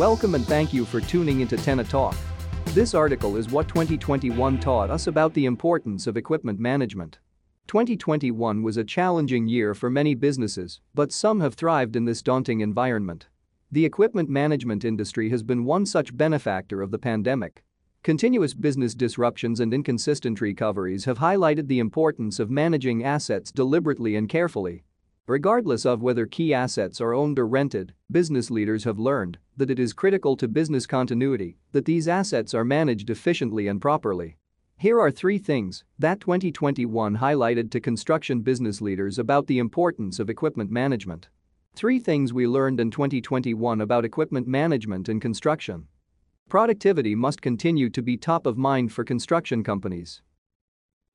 Welcome and thank you for tuning into Tenna Talk. This article is what 2021 taught us about the importance of equipment management. 2021 was a challenging year for many businesses, but some have thrived in this daunting environment. The equipment management industry has been one such benefactor of the pandemic. Continuous business disruptions and inconsistent recoveries have highlighted the importance of managing assets deliberately and carefully. Regardless of whether key assets are owned or rented, business leaders have learned that it is critical to business continuity that these assets are managed efficiently and properly. Here are three things that 2021 highlighted to construction business leaders about the importance of equipment management. Three things we learned in 2021 about equipment management in construction. Productivity must continue to be top of mind for construction companies.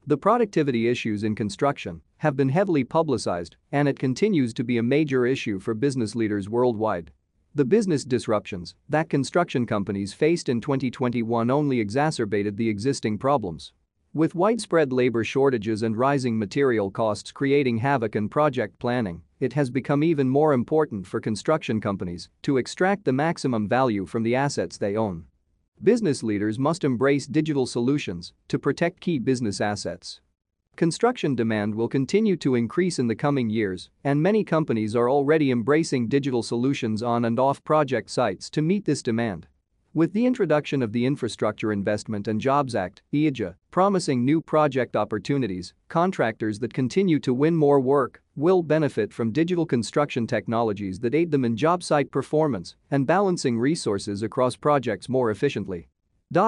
The productivity issues in construction have been heavily publicized, and it continues to be a major issue for business leaders worldwide. The business disruptions that construction companies faced in 2021 only exacerbated the existing problems. With widespread labor shortages and rising material costs creating havoc in project planning, it has become even more important for construction companies to extract the maximum value from the assets they own. Business leaders must embrace digital solutions to protect key business assets. Construction demand will continue to increase in the coming years, and many companies are already embracing digital solutions on and off project sites to meet this demand. With the introduction of the Infrastructure Investment and Jobs Act, IIJA, promising new project opportunities, contractors that continue to win more work will benefit from digital construction technologies that aid them in job site performance and balancing resources across projects more efficiently.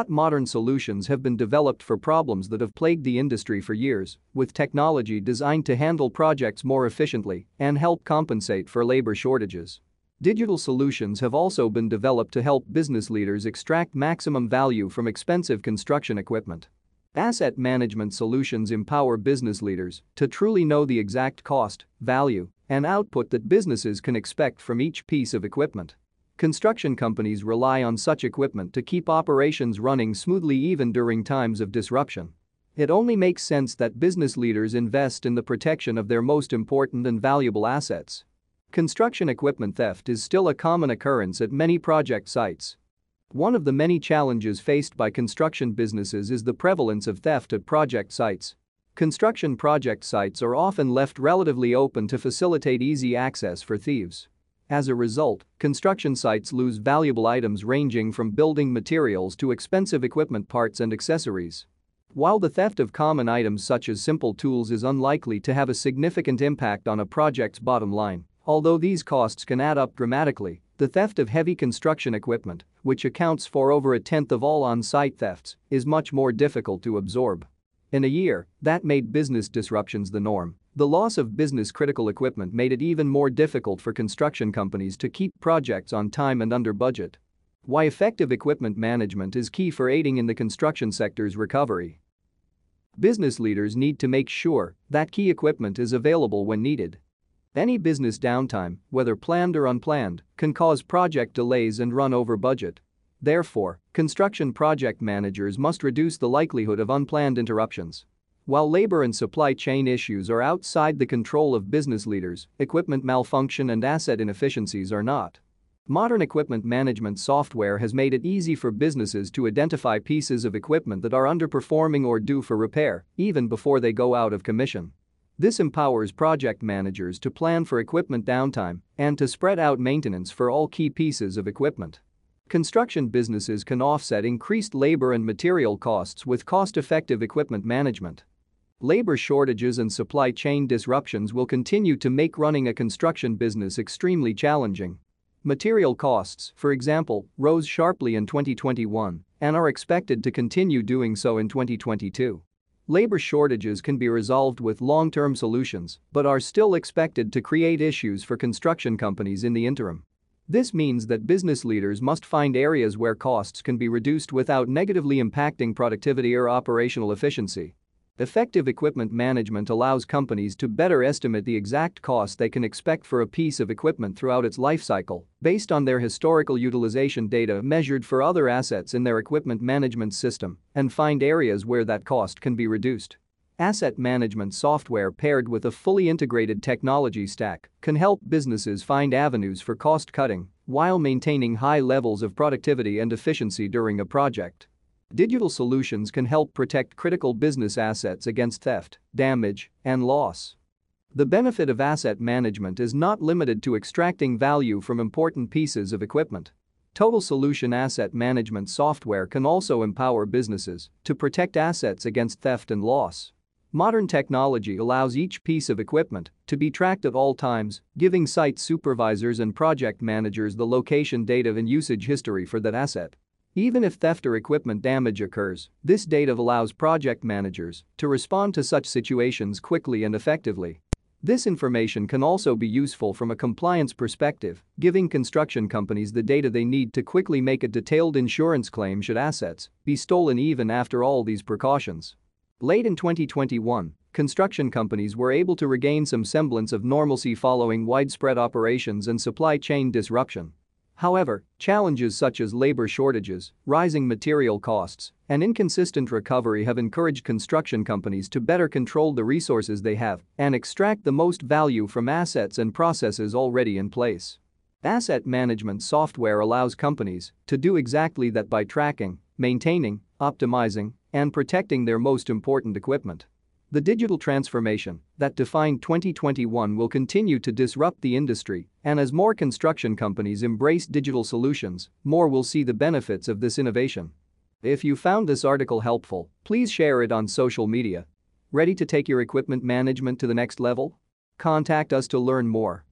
Modern solutions have been developed for problems that have plagued the industry for years, with technology designed to handle projects more efficiently and help compensate for labor shortages. Digital solutions have also been developed to help business leaders extract maximum value from expensive construction equipment. Asset management solutions empower business leaders to truly know the exact cost, value, and output that businesses can expect from each piece of equipment. Construction companies rely on such equipment to keep operations running smoothly even during times of disruption. It only makes sense that business leaders invest in the protection of their most important and valuable assets. Construction equipment theft is still a common occurrence at many project sites. One of the many challenges faced by construction businesses is the prevalence of theft at project sites. Construction project sites are often left relatively open to facilitate easy access for thieves. As a result, construction sites lose valuable items ranging from building materials to expensive equipment parts and accessories. While the theft of common items such as simple tools is unlikely to have a significant impact on a project's bottom line, Although these costs can add up dramatically, the theft of heavy construction equipment, which accounts for over a tenth of all on-site thefts, is much more difficult to absorb. In a year that made business disruptions the norm, the loss of business-critical equipment made it even more difficult for construction companies to keep projects on time and under budget. Why effective equipment management is key for aiding in the construction sector's recovery. Business leaders need to make sure that key equipment is available when needed any business downtime, whether planned or unplanned, can cause project delays and run over budget. Therefore, construction project managers must reduce the likelihood of unplanned interruptions. While labor and supply chain issues are outside the control of business leaders, equipment malfunction and asset inefficiencies are not. Modern equipment management software has made it easy for businesses to identify pieces of equipment that are underperforming or due for repair, even before they go out of commission. This empowers project managers to plan for equipment downtime and to spread out maintenance for all key pieces of equipment. Construction businesses can offset increased labor and material costs with cost-effective equipment management. Labor shortages and supply chain disruptions will continue to make running a construction business extremely challenging. Material costs, for example, rose sharply in 2021 and are expected to continue doing so in 2022. Labor shortages can be resolved with long-term solutions but are still expected to create issues for construction companies in the interim. This means that business leaders must find areas where costs can be reduced without negatively impacting productivity or operational efficiency. Effective equipment management allows companies to better estimate the exact cost they can expect for a piece of equipment throughout its life cycle based on their historical utilization data measured for other assets in their equipment management system and find areas where that cost can be reduced. Asset management software paired with a fully integrated technology stack can help businesses find avenues for cost cutting while maintaining high levels of productivity and efficiency during a project. Digital solutions can help protect critical business assets against theft, damage, and loss. The benefit of asset management is not limited to extracting value from important pieces of equipment. Total Solution Asset Management software can also empower businesses to protect assets against theft and loss. Modern technology allows each piece of equipment to be tracked at all times, giving site supervisors and project managers the location data and usage history for that asset. Even if theft or equipment damage occurs, this data allows project managers to respond to such situations quickly and effectively. This information can also be useful from a compliance perspective, giving construction companies the data they need to quickly make a detailed insurance claim should assets be stolen even after all these precautions. Late in 2021, construction companies were able to regain some semblance of normalcy following widespread operations and supply chain disruption. However, challenges such as labor shortages, rising material costs, and inconsistent recovery have encouraged construction companies to better control the resources they have and extract the most value from assets and processes already in place. Asset management software allows companies to do exactly that by tracking, maintaining, optimizing, and protecting their most important equipment. The digital transformation that defined 2021 will continue to disrupt the industry, and as more construction companies embrace digital solutions, more will see the benefits of this innovation. If you found this article helpful, please share it on social media. Ready to take your equipment management to the next level? Contact us to learn more.